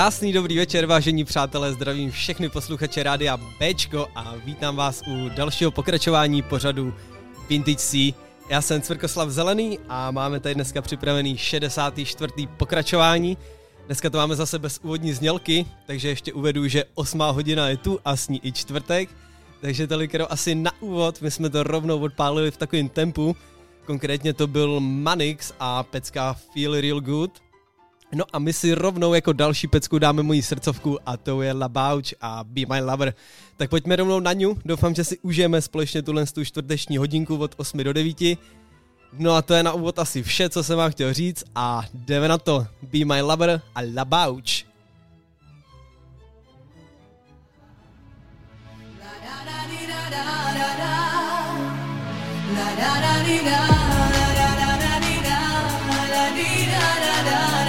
Krásný dobrý večer, vážení přátelé, zdravím všechny posluchače Rádia Bčko a vítám vás u dalšího pokračování pořadu Vintage C. Já jsem Cvrkoslav Zelený a máme tady dneska připravený 64. pokračování. Dneska to máme zase bez úvodní znělky, takže ještě uvedu, že 8. hodina je tu a sní i čtvrtek. Takže tolikero asi na úvod, my jsme to rovnou odpálili v takovém tempu. Konkrétně to byl Manix a pecka Feel Real Good – No a my si rovnou jako další pecku dáme moji srdcovku a to je La Bouch a Be My Lover. Tak pojďme rovnou na ňu, doufám, že si užijeme společně tuhle tu čtvrteční hodinku od 8 do 9. No a to je na úvod asi vše, co jsem vám chtěl říct a jdeme na to. Be My Lover a La Bouch. La da da da da, da da da da da, la di da da da.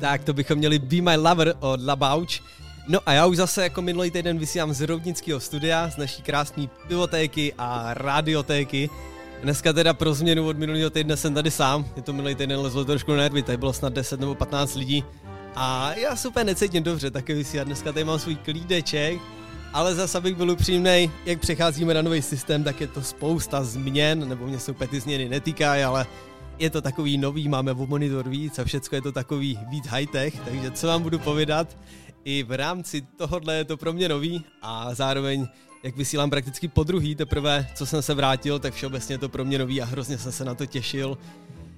Tak to bychom měli Be My Lover od Labauč. No a já už zase jako minulý týden vysílám z Roudnického studia, z naší krásné pivotéky a radiotéky. Dneska teda pro změnu od minulého týdne jsem tady sám, je to minulý týden lezlo trošku na nervy, tady bylo snad 10 nebo 15 lidí. A já se úplně necítím dobře, taky vysílám. Dneska tady mám svůj klídeček, ale zase abych byl upřímný, jak přecházíme na nový systém, tak je to spousta změn, nebo mě se úplně ty změny netýkají, ale je to takový nový, máme o monitor víc a všecko je to takový víc high-tech, takže co vám budu povědat, i v rámci tohohle je to pro mě nový a zároveň jak vysílám prakticky po druhý teprve, co jsem se vrátil, tak všeobecně je to pro mě nový a hrozně jsem se na to těšil.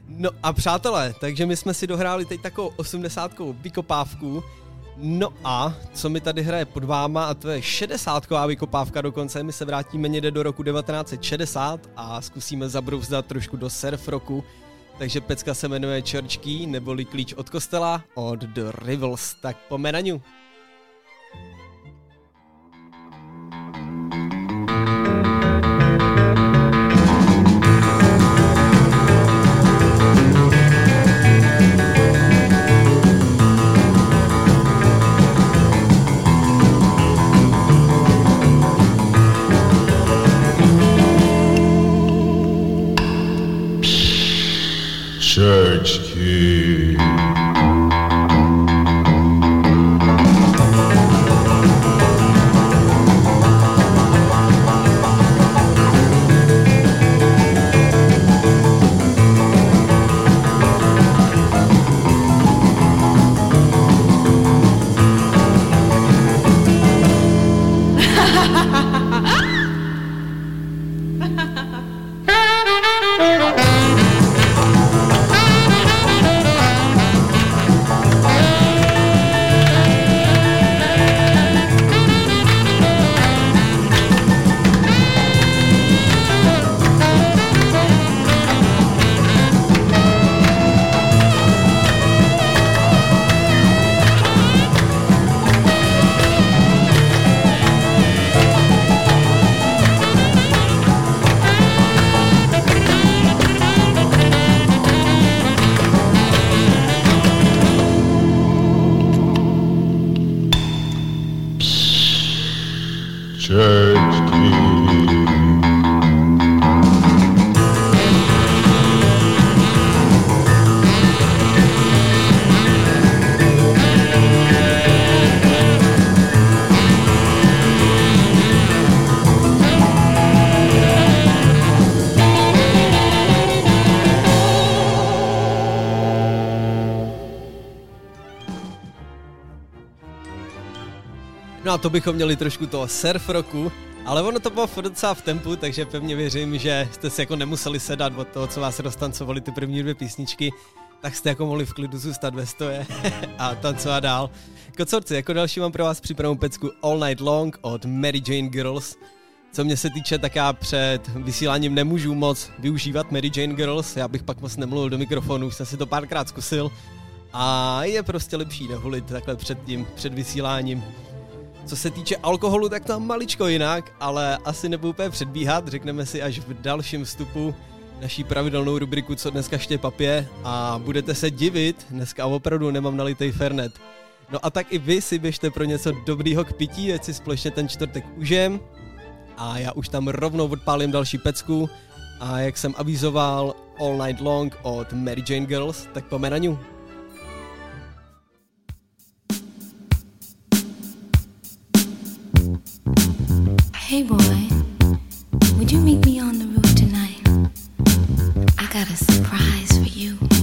No a přátelé, takže my jsme si dohráli teď takovou 80 vykopávku, No a co mi tady hraje pod váma, a to je 60 vykopávka dokonce, my se vrátíme někde do roku 1960 a zkusíme zabrouzdat trošku do surf roku. Takže pecka se jmenuje Key, neboli klíč od kostela od The Rivals. Tak pomenaňu. Church key. Church to bychom měli trošku toho surf roku, ale ono to bylo docela v tempu, takže pevně věřím, že jste si jako nemuseli sedat od toho, co vás roztancovali ty první dvě písničky, tak jste jako mohli v klidu zůstat ve stoje a tancovat dál. Kocorci, jako další mám pro vás připravenou pecku All Night Long od Mary Jane Girls. Co mě se týče, tak já před vysíláním nemůžu moc využívat Mary Jane Girls, já bych pak moc nemluvil do mikrofonu, už jsem si to párkrát zkusil. A je prostě lepší nehulit takhle před tím, před vysíláním. Co se týče alkoholu, tak tam maličko jinak, ale asi nebudu úplně předbíhat, řekneme si až v dalším vstupu naší pravidelnou rubriku Co dneska štěpapě a budete se divit, dneska opravdu nemám nalitej Fernet. No a tak i vy si běžte pro něco dobrýho k pití, ať si společně ten čtvrtek užijem a já už tam rovnou odpálím další pecku a jak jsem avizoval All Night Long od Mary Jane Girls, tak po menaňu. Hey boy, would you meet me on the roof tonight? I got a surprise for you.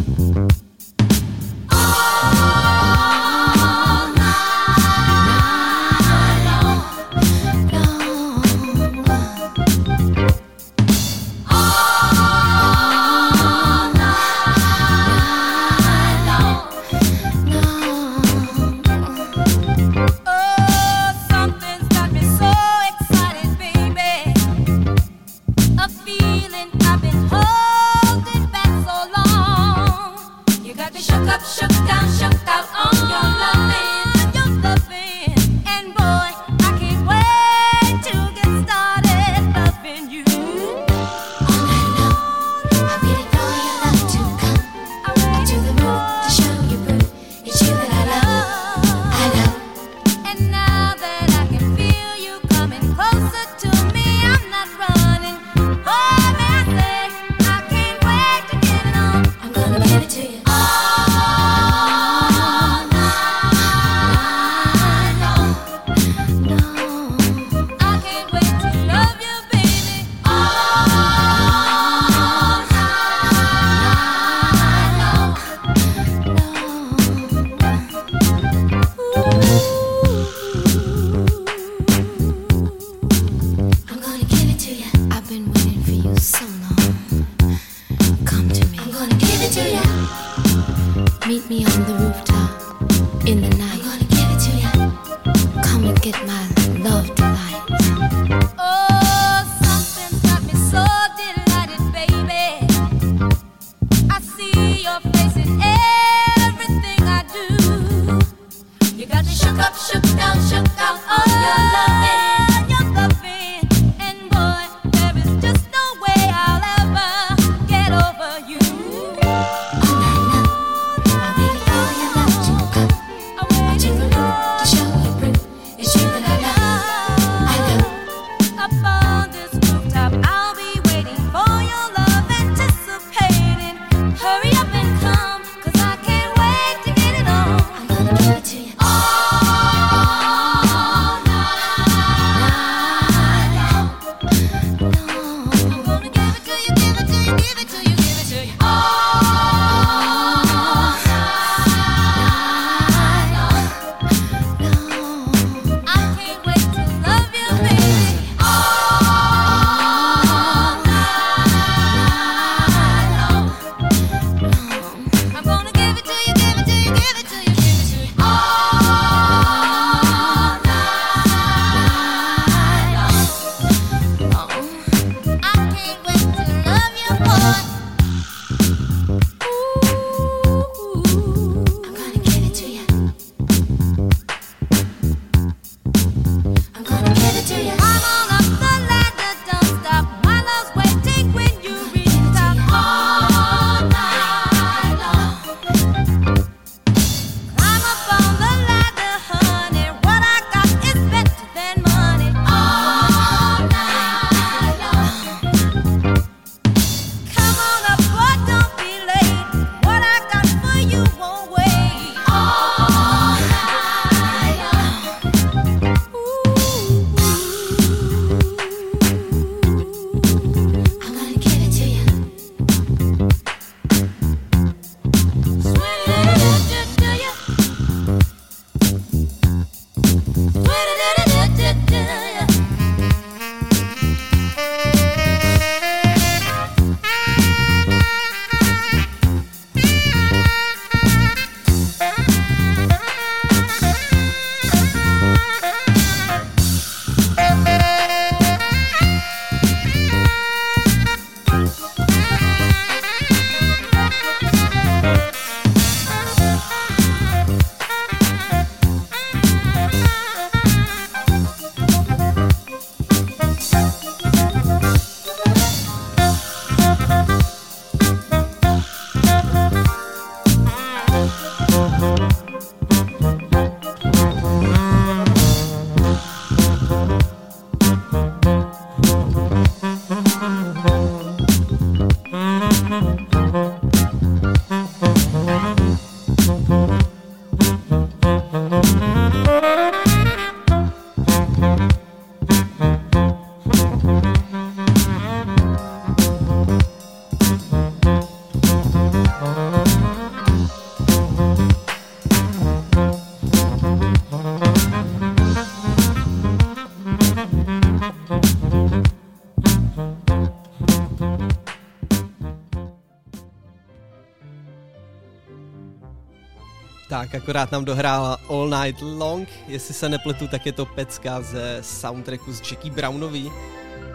Tak, akorát nám dohrála All Night Long, jestli se nepletu, tak je to pecka ze soundtracku z Jackie Brownový,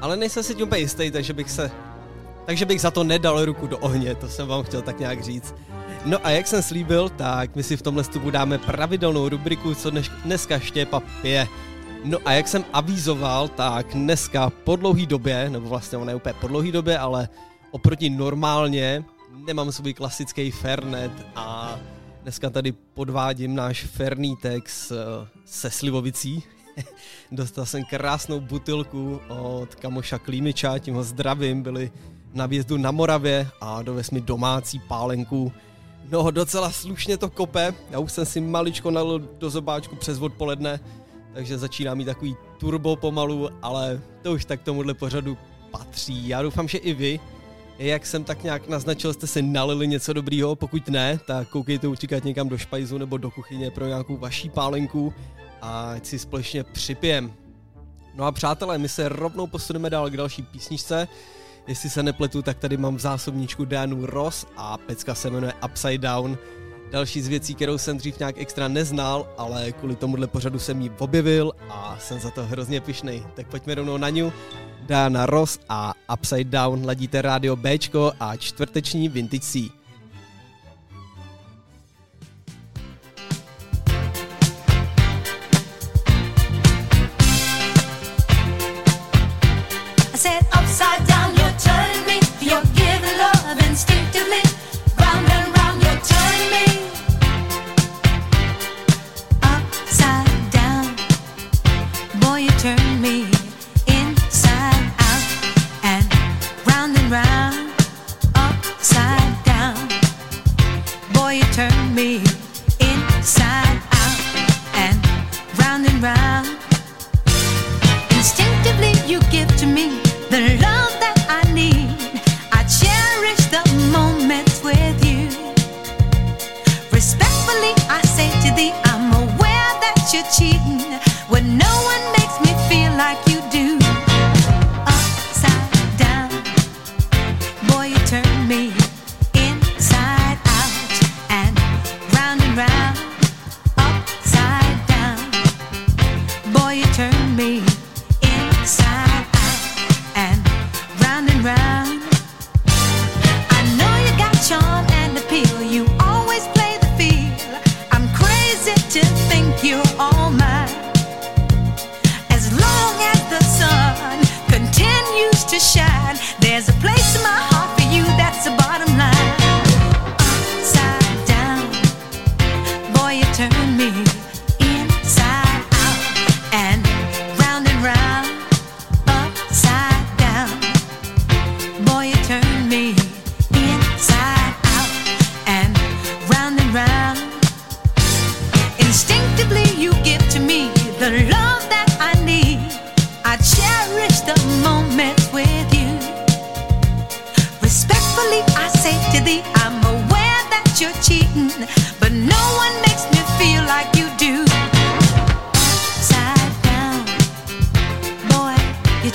ale nejsem si tím úplně jistý, takže bych se takže bych za to nedal ruku do ohně, to jsem vám chtěl tak nějak říct. No a jak jsem slíbil, tak my si v tomhle stupu dáme pravidelnou rubriku, co dneš, dneska Štěpa pije. No a jak jsem avízoval, tak dneska po dlouhý době, nebo vlastně ne úplně po dlouhý době, ale oproti normálně nemám svůj klasický Fernet a dneska tady podvádím náš Fernítek se slivovicí. Dostal jsem krásnou butilku od kamoša Klímiča, tím ho zdravím, byli na výjezdu na Moravě a dovez mi domácí pálenku. No docela slušně to kope, já už jsem si maličko nalil do zobáčku přes odpoledne, takže začíná mít takový turbo pomalu, ale to už tak tomuhle pořadu patří. Já doufám, že i vy, jak jsem tak nějak naznačil, jste si nalili něco dobrýho, pokud ne, tak koukejte utíkat někam do špajzu nebo do kuchyně pro nějakou vaší pálenku a ať si společně připijem. No a přátelé, my se rovnou posuneme dál k další písničce. Jestli se nepletu, tak tady mám v zásobníčku Danu Ross a pecka se jmenuje Upside Down. Další z věcí, kterou jsem dřív nějak extra neznal, ale kvůli tomuhle pořadu jsem ji objevil a jsem za to hrozně pišnej. Tak pojďme rovnou na ňu. na Ross a Upside Down ladíte rádio Bčko a čtvrteční Vintage C.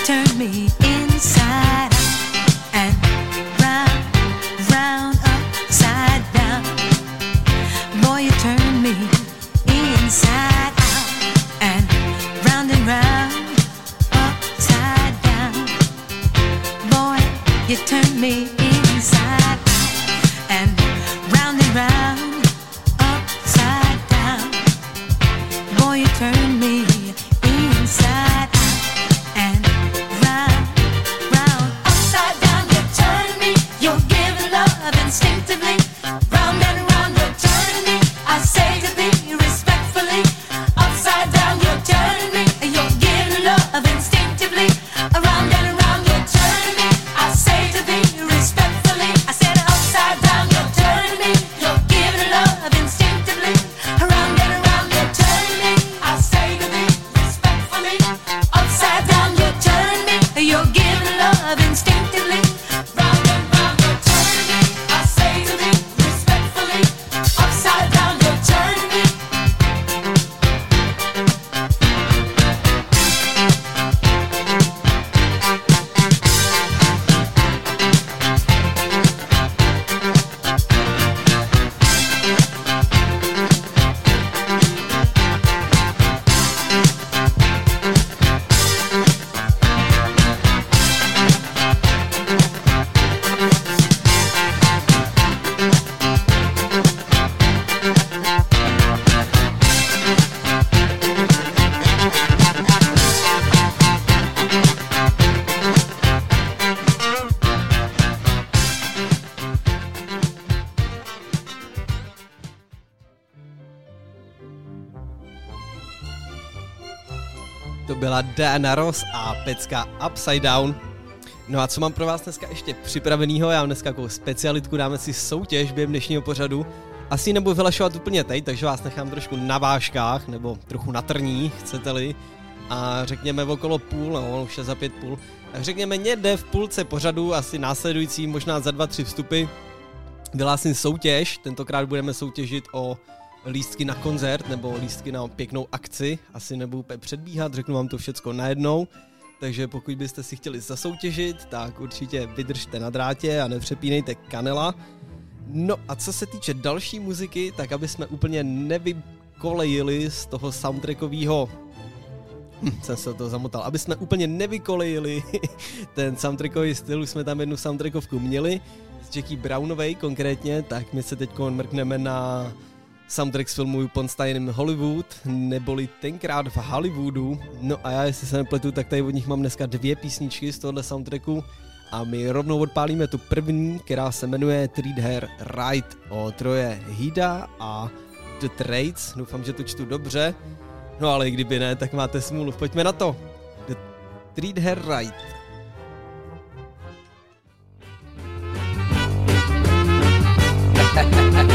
Turn turned me To byla Diana Ross a pecka Upside Down. No a co mám pro vás dneska ještě připraveného? Já mám dneska jako specialitku, dáme si soutěž během dnešního pořadu. Asi nebudu vylašovat úplně teď, takže vás nechám trošku na váškách, nebo trochu na trních, chcete-li. A řekněme v okolo půl, no už je za pět půl. Tak řekněme někde v půlce pořadu, asi následující, možná za dva, tři vstupy. Byla soutěž, tentokrát budeme soutěžit o lístky na koncert nebo lístky na pěknou akci. Asi nebudu úplně předbíhat, řeknu vám to všecko najednou. Takže pokud byste si chtěli zasoutěžit, tak určitě vydržte na drátě a nepřepínejte kanela. No a co se týče další muziky, tak aby jsme úplně nevykolejili z toho soundtrackového Hm, jsem se to zamotal. Aby jsme úplně nevykolejili ten soundtrackový styl, jsme tam jednu soundtrackovku měli z Jackie Brownovej konkrétně, tak my se teď mrkneme na soundtrack z filmu Ponsteinem Hollywood, neboli tenkrát v Hollywoodu. No a já, jestli se nepletu, tak tady od nich mám dneska dvě písničky z tohohle soundtracku a my rovnou odpálíme tu první, která se jmenuje Treat Her Right o troje Hida a The Trades. Doufám, že to čtu dobře. No ale i kdyby ne, tak máte smůlu. Pojďme na to. The Treat Her Right. Yeah,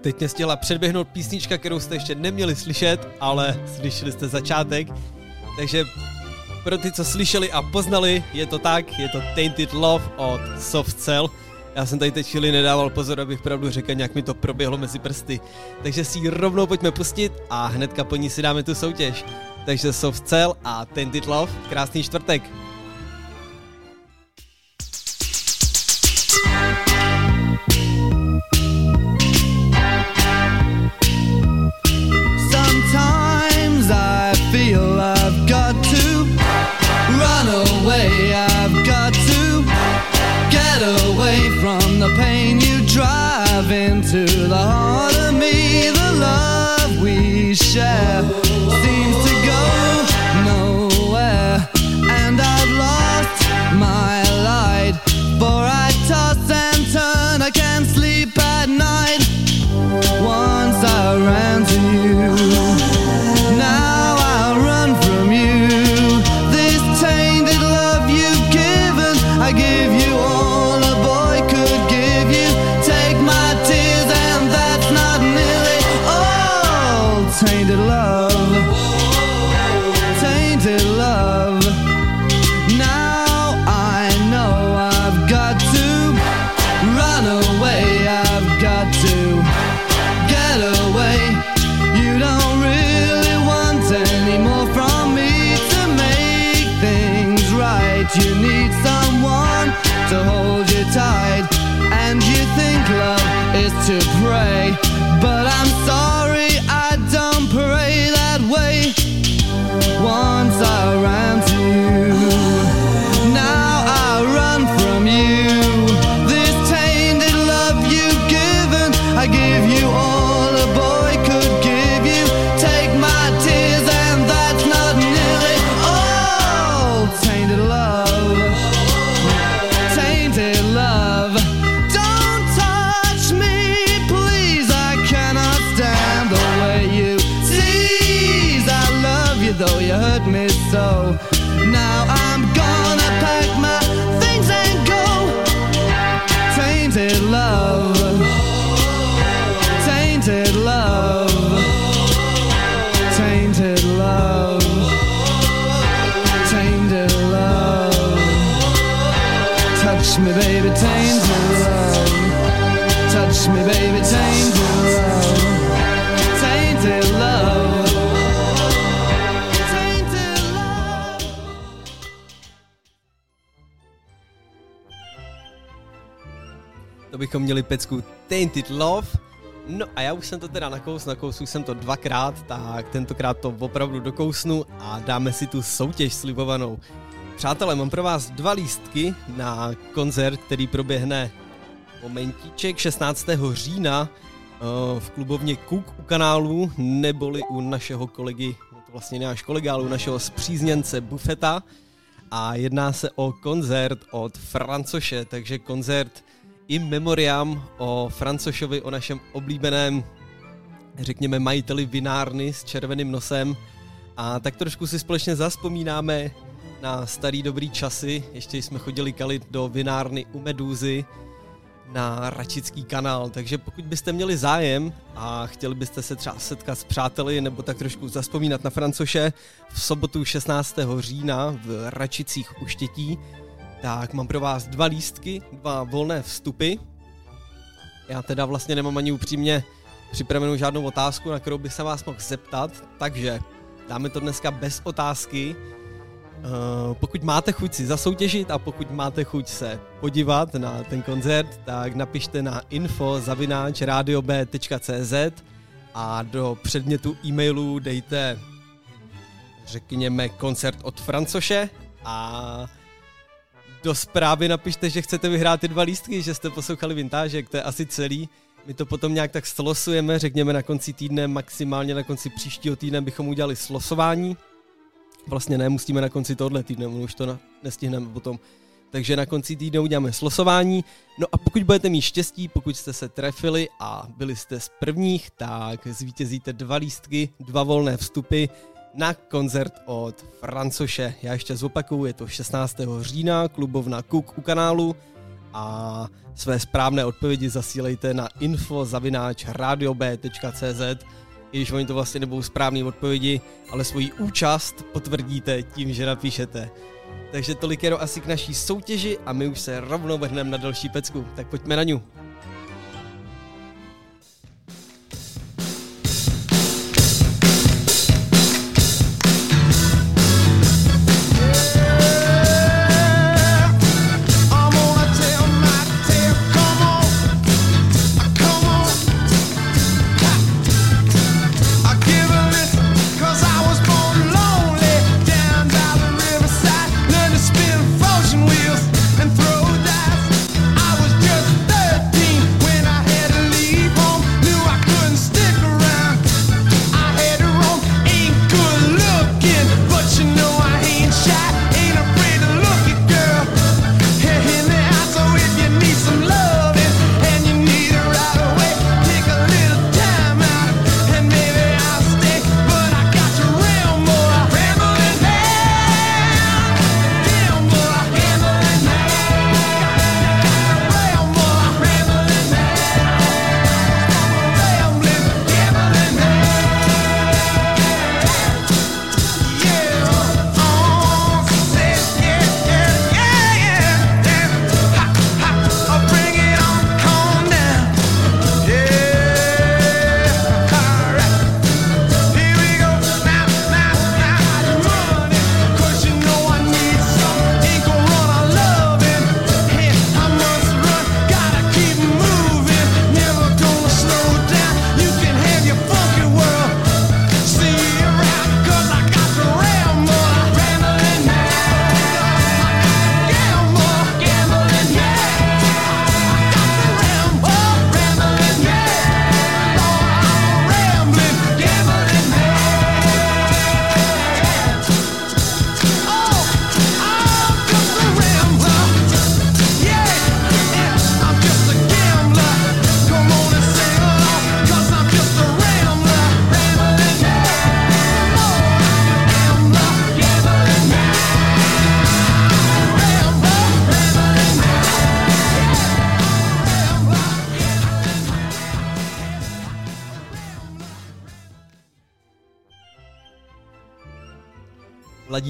Teď mě chtěla předběhnout písnička, kterou jste ještě neměli slyšet, ale slyšeli jste začátek. Takže pro ty, co slyšeli a poznali, je to tak, je to Tainted Love od Soft Cell. Já jsem tady teď chvíli nedával pozor, abych pravdu řekl, nějak mi to proběhlo mezi prsty. Takže si ji rovnou pojďme pustit a hnedka po ní si dáme tu soutěž. Takže Soft Cell a Tainted Love, krásný čtvrtek. Share pecku Tainted Love. No a já už jsem to teda nakous, nakous jsem to dvakrát, tak tentokrát to opravdu dokousnu a dáme si tu soutěž slibovanou. Přátelé, mám pro vás dva lístky na koncert, který proběhne momentíček 16. října eh, v klubovně Cook u kanálu, neboli u našeho kolegy, to vlastně náš kolega, ale u našeho zpřízněnce Buffeta. A jedná se o koncert od Francoše, takže koncert in memoriam o Francošovi, o našem oblíbeném, řekněme, majiteli vinárny s červeným nosem. A tak trošku si společně zaspomínáme na starý dobrý časy, ještě jsme chodili kalit do vinárny u Medúzy, na Račický kanál, takže pokud byste měli zájem a chtěli byste se třeba setkat s přáteli nebo tak trošku zaspomínat na Francoše v sobotu 16. října v Račicích u Štětí, tak mám pro vás dva lístky, dva volné vstupy. Já teda vlastně nemám ani upřímně připravenou žádnou otázku, na kterou bych se vás mohl zeptat, takže dáme to dneska bez otázky. Uh, pokud máte chuť si zasoutěžit a pokud máte chuť se podívat na ten koncert, tak napište na info a do předmětu e-mailu dejte řekněme koncert od Francoše a do zprávy napište, že chcete vyhrát ty dva lístky, že jste poslouchali vintážek, to je asi celý. My to potom nějak tak slosujeme, řekněme na konci týdne, maximálně na konci příštího týdne bychom udělali slosování. Vlastně nemusíme na konci tohle týdne, už to na, nestihneme potom. Takže na konci týdne uděláme slosování. No a pokud budete mít štěstí, pokud jste se trefili a byli jste z prvních, tak zvítězíte dva lístky, dva volné vstupy na koncert od Francoše. Já ještě zopakuju, je to 16. října, klubovna Cook u kanálu a své správné odpovědi zasílejte na info zavináč radiob.cz i když oni to vlastně nebudou správné odpovědi, ale svoji účast potvrdíte tím, že napíšete. Takže tolik jenom asi k naší soutěži a my už se rovnou vrhneme na další pecku. Tak pojďme na ňu.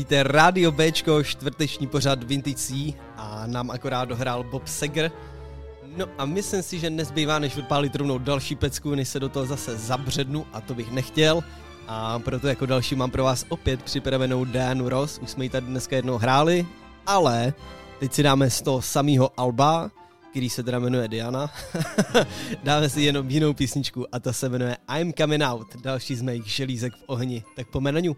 Ladíte Rádio Bčko, čtvrteční pořad Vintage a nám akorát dohrál Bob Seger. No a myslím si, že nezbývá než odpálit rovnou další pecku, než se do toho zase zabřednu a to bych nechtěl. A proto jako další mám pro vás opět připravenou Dianu Ross, už jsme ji tady dneska jednou hráli, ale teď si dáme z toho samého Alba, který se teda jmenuje Diana. dáme si jenom jinou písničku a ta se jmenuje I'm Coming Out, další z mých želízek v ohni. Tak po menu.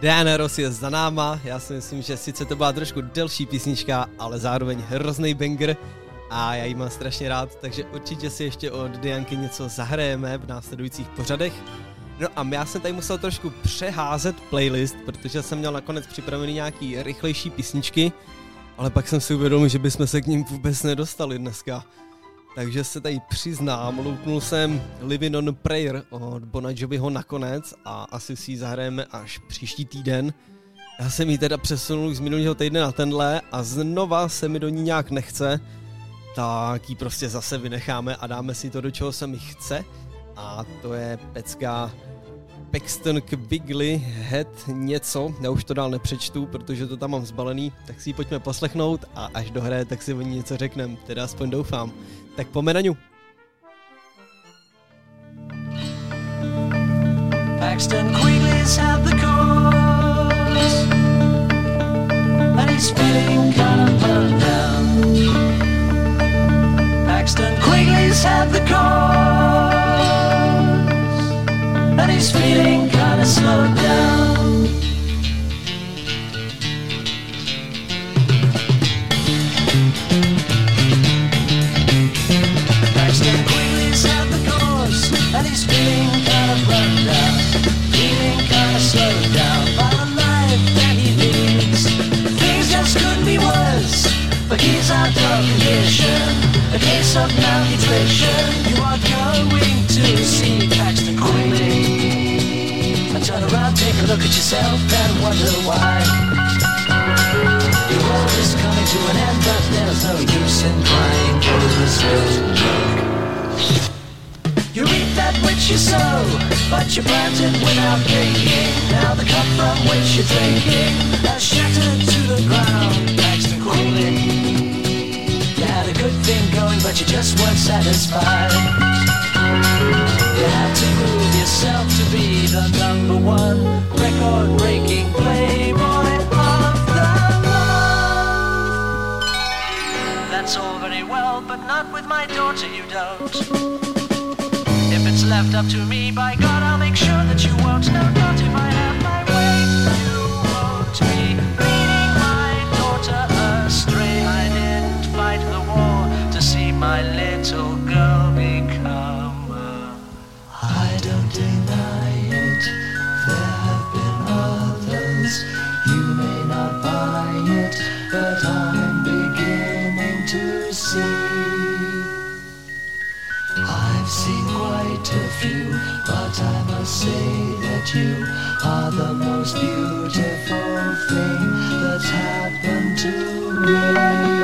Diana Ross je za náma, já si myslím, že sice to byla trošku delší písnička, ale zároveň hrozný banger. A já ji mám strašně rád, takže určitě si ještě od Dianky něco zahrajeme v následujících pořadech. No a já jsem tady musel trošku přeházet playlist, protože jsem měl nakonec připravený nějaký rychlejší písničky, ale pak jsem si uvědomil, že bychom se k ním vůbec nedostali dneska. Takže se tady přiznám, loupnul jsem Living on Prayer od Bona Joviho nakonec a asi si ji zahrajeme až příští týden. Já jsem ji teda přesunul z minulého týdne na tenhle a znova se mi do ní nějak nechce, tak ji prostě zase vynecháme a dáme si to, do čeho se mi chce. A to je pecka Paxton Quigley Head něco, já už to dál nepřečtu, protože to tam mám zbalený, tak si ji pojďme poslechnout a až dohraje, tak si o ní něco řeknem, teda aspoň doufám. Tak po Naňu. Paxton Quigley's had the cause, and he's feeling kind of burned down. Paxton Quigley's had the cause, and he's feeling kind of slowed down. Paxton Quigley's had the cause, and he's feeling kind of run down, feeling kind of slowed down by the life that he leads. Things just couldn't be worse, but he's out of condition, a case of malnutrition. You are going to see around, take a look at yourself, and wonder why. Your world is coming to an end, but there's no use in crying over milk. You reap that which you sow, but you planted without thinking. Now the cup from which you're drinking has shattered to the ground. Paxton Quigley, you had a good thing going, but you just weren't satisfied. You had to prove yourself the number one record-breaking playboy of the month. That's all very well, but not with my daughter, you don't. If it's left up to me, by God, I'll make sure that you won't. No, not if I have my way. You won't be leading my daughter astray. I didn't fight the war to see my say that you are the most beautiful thing that's happened to me.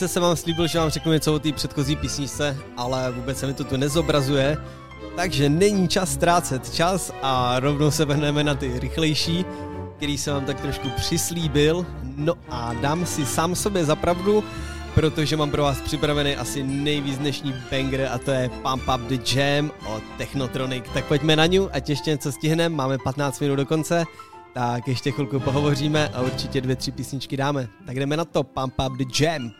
Sice jsem vám slíbil, že vám řeknu něco o té předchozí písničce, ale vůbec se mi to tu nezobrazuje, takže není čas ztrácet čas a rovnou se vrhneme na ty rychlejší, který jsem vám tak trošku přislíbil. No a dám si sám sobě zapravdu, protože mám pro vás připravený asi nejvíc dnešní banger a to je Pump Up The Jam od Technotronic. Tak pojďme na ňu, ať ještě něco stihneme, máme 15 minut do konce, tak ještě chvilku pohovoříme a určitě dvě, tři písničky dáme. Tak jdeme na to, Pump Up The Jam.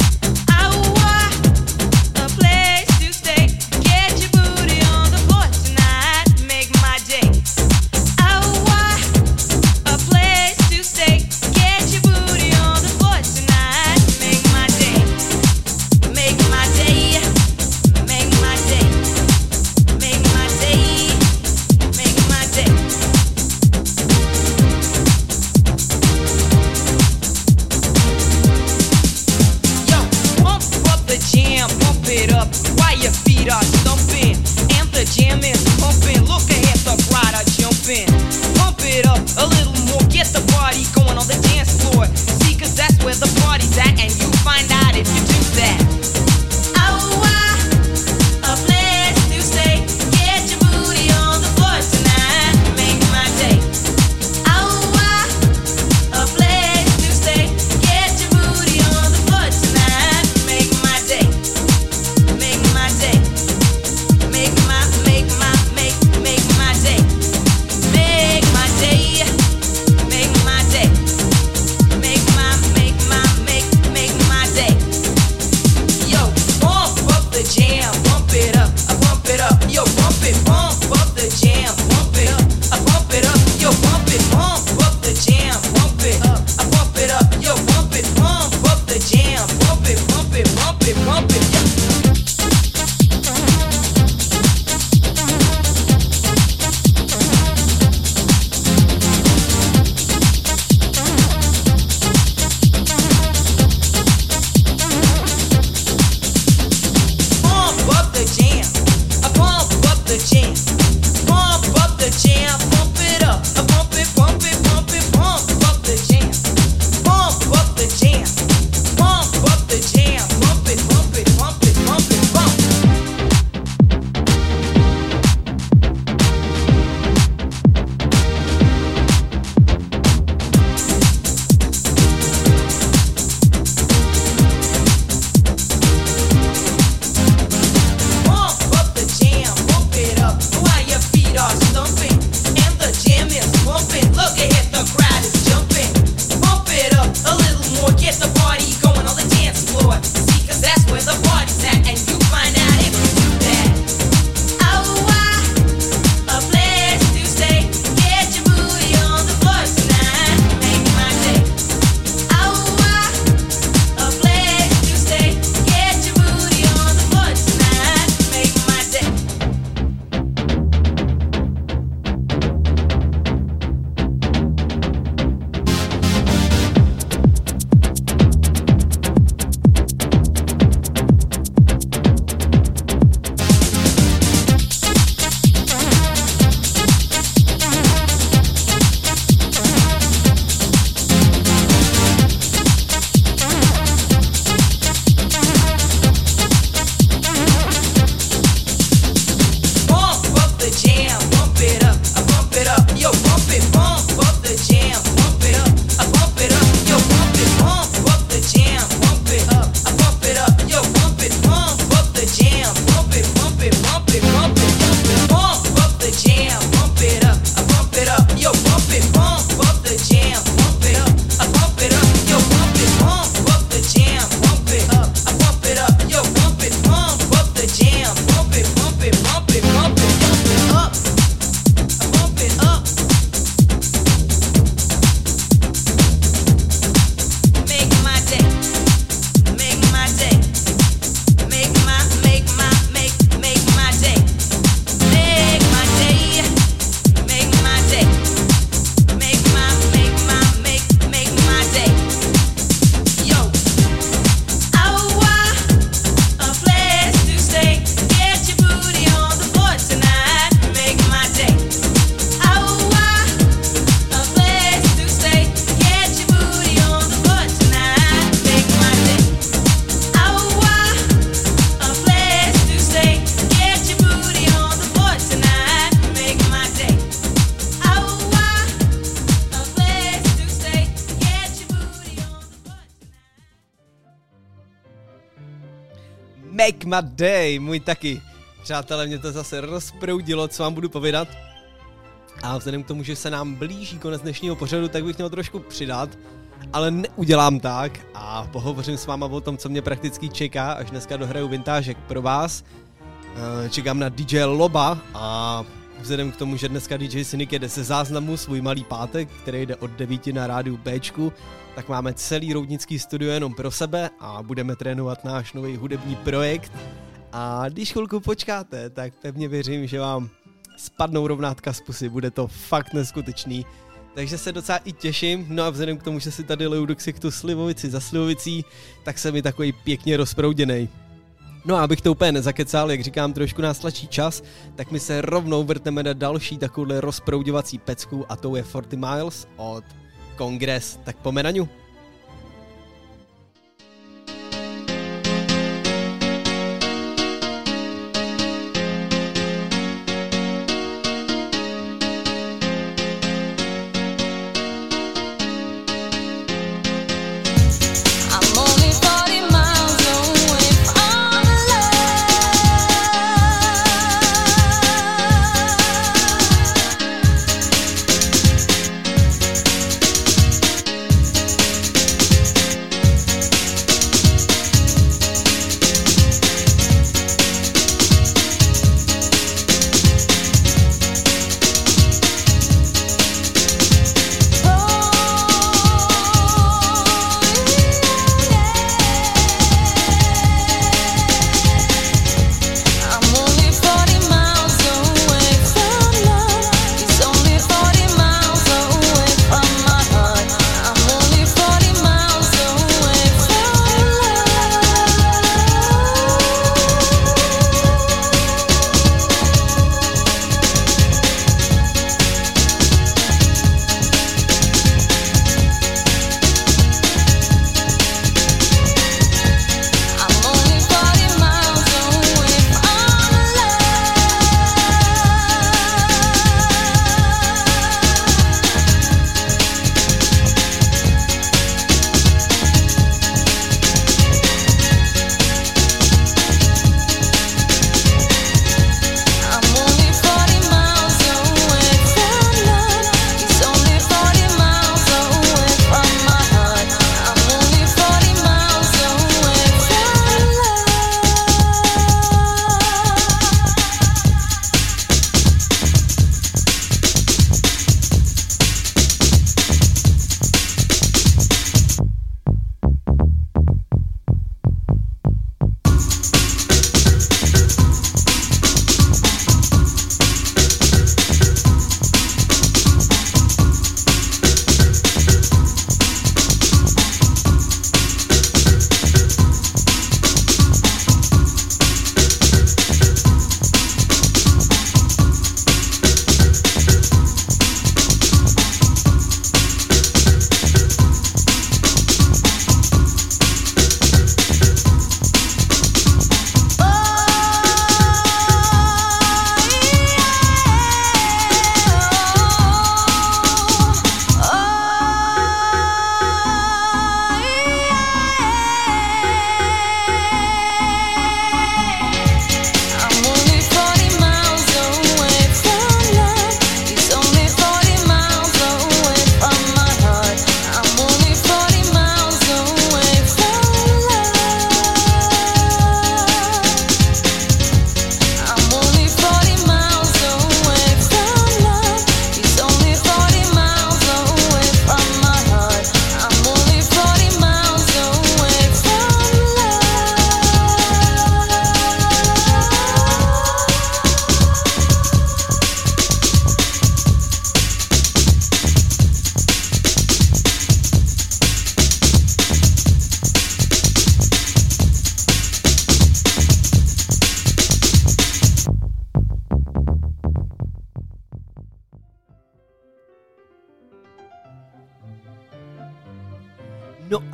My day, můj taky. Přátelé, mě to zase rozproudilo, co vám budu povědat. A vzhledem k tomu, že se nám blíží konec dnešního pořadu, tak bych měl trošku přidat, ale neudělám tak a pohovořím s váma o tom, co mě prakticky čeká, až dneska dohraju vintážek pro vás. Eh, Čekám na DJ Loba a vzhledem k tomu, že dneska DJ Cynic jede se záznamu svůj malý pátek, který jde od 9 na rádiu Bčku, tak máme celý roudnický studio jenom pro sebe a budeme trénovat náš nový hudební projekt. A když chvilku počkáte, tak pevně věřím, že vám spadnou rovnátka z pusy, bude to fakt neskutečný. Takže se docela i těším, no a vzhledem k tomu, že si tady leju do ksichtu slivovici za slivovicí, tak jsem mi takový pěkně rozprouděnej. No a abych to úplně nezakecal, jak říkám, trošku nás tlačí čas, tak my se rovnou vrtneme na další takovouhle rozprouděvací pecku a tou je 40 Miles od Kongres. Tak pomenaňu. I'm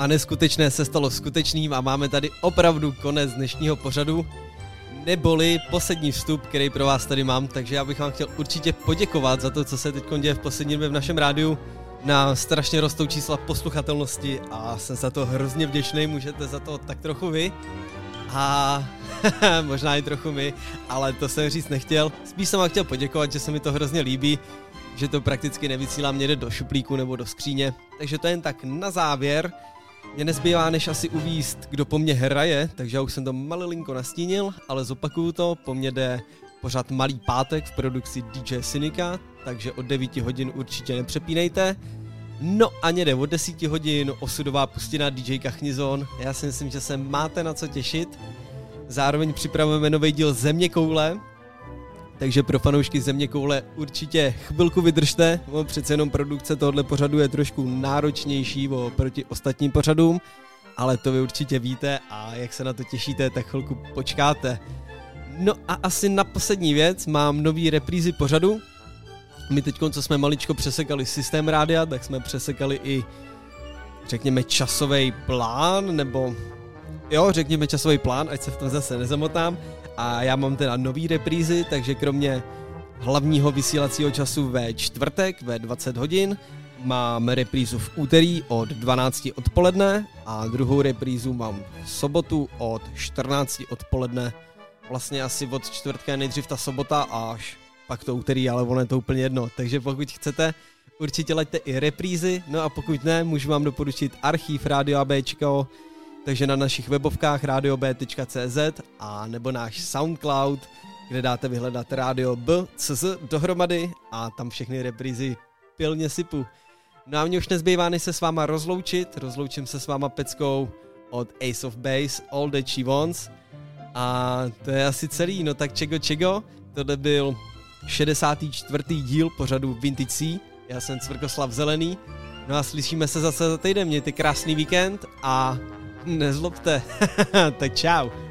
neskutečné se stalo skutečným a máme tady opravdu konec dnešního pořadu, neboli poslední vstup, který pro vás tady mám, takže já bych vám chtěl určitě poděkovat za to, co se teď děje v poslední době v našem rádiu. Na strašně rostou čísla posluchatelnosti a jsem za to hrozně vděčný, můžete za to tak trochu vy. a možná i trochu my, ale to jsem říct nechtěl. Spíš jsem vám chtěl poděkovat, že se mi to hrozně líbí, že to prakticky nevysílám někde do šuplíku nebo do skříně. Takže to jen tak na závěr. Mě nezbývá než asi uvíst, kdo po mně hraje, takže já už jsem to malilinko nastínil, ale zopakuju to, po mně jde pořád Malý pátek v produkci DJ Synika, takže od 9 hodin určitě nepřepínejte. No a někde od 10 hodin osudová pustina DJ Kachnizon. Já si myslím, že se máte na co těšit. Zároveň připravujeme nový díl Země koule, takže pro fanoušky Země koule určitě chvilku vydržte, bo přece jenom produkce tohohle pořadu je trošku náročnější oproti ostatním pořadům, ale to vy určitě víte a jak se na to těšíte, tak chvilku počkáte. No a asi na poslední věc mám nový reprízy pořadu. My teď, co jsme maličko přesekali systém rádia, tak jsme přesekali i řekněme časový plán, nebo jo, řekněme časový plán, ať se v tom zase nezamotám. A já mám teda nový reprízy, takže kromě hlavního vysílacího času ve čtvrtek ve 20 hodin mám reprízu v úterý od 12 odpoledne a druhou reprízu mám v sobotu od 14 odpoledne. Vlastně asi od čtvrtka nejdřív ta sobota až pak to úterý, ale ono je to úplně jedno. Takže pokud chcete, určitě laďte i reprízy, no a pokud ne, můžu vám doporučit archív Radio ABčko, takže na našich webovkách radiob.cz a nebo náš Soundcloud, kde dáte vyhledat Radio B, CZ dohromady a tam všechny reprízy pilně sypu. No a mě už nezbývá, než se s váma rozloučit. Rozloučím se s váma peckou od Ace of Base, All That She Wants. A to je asi celý, no tak čego čego. Tohle byl 64. díl pořadu Vintage C. Já jsem Cvrkoslav Zelený. No a slyšíme se zase za týden. Mějte krásný víkend a nezlobte. tak čau.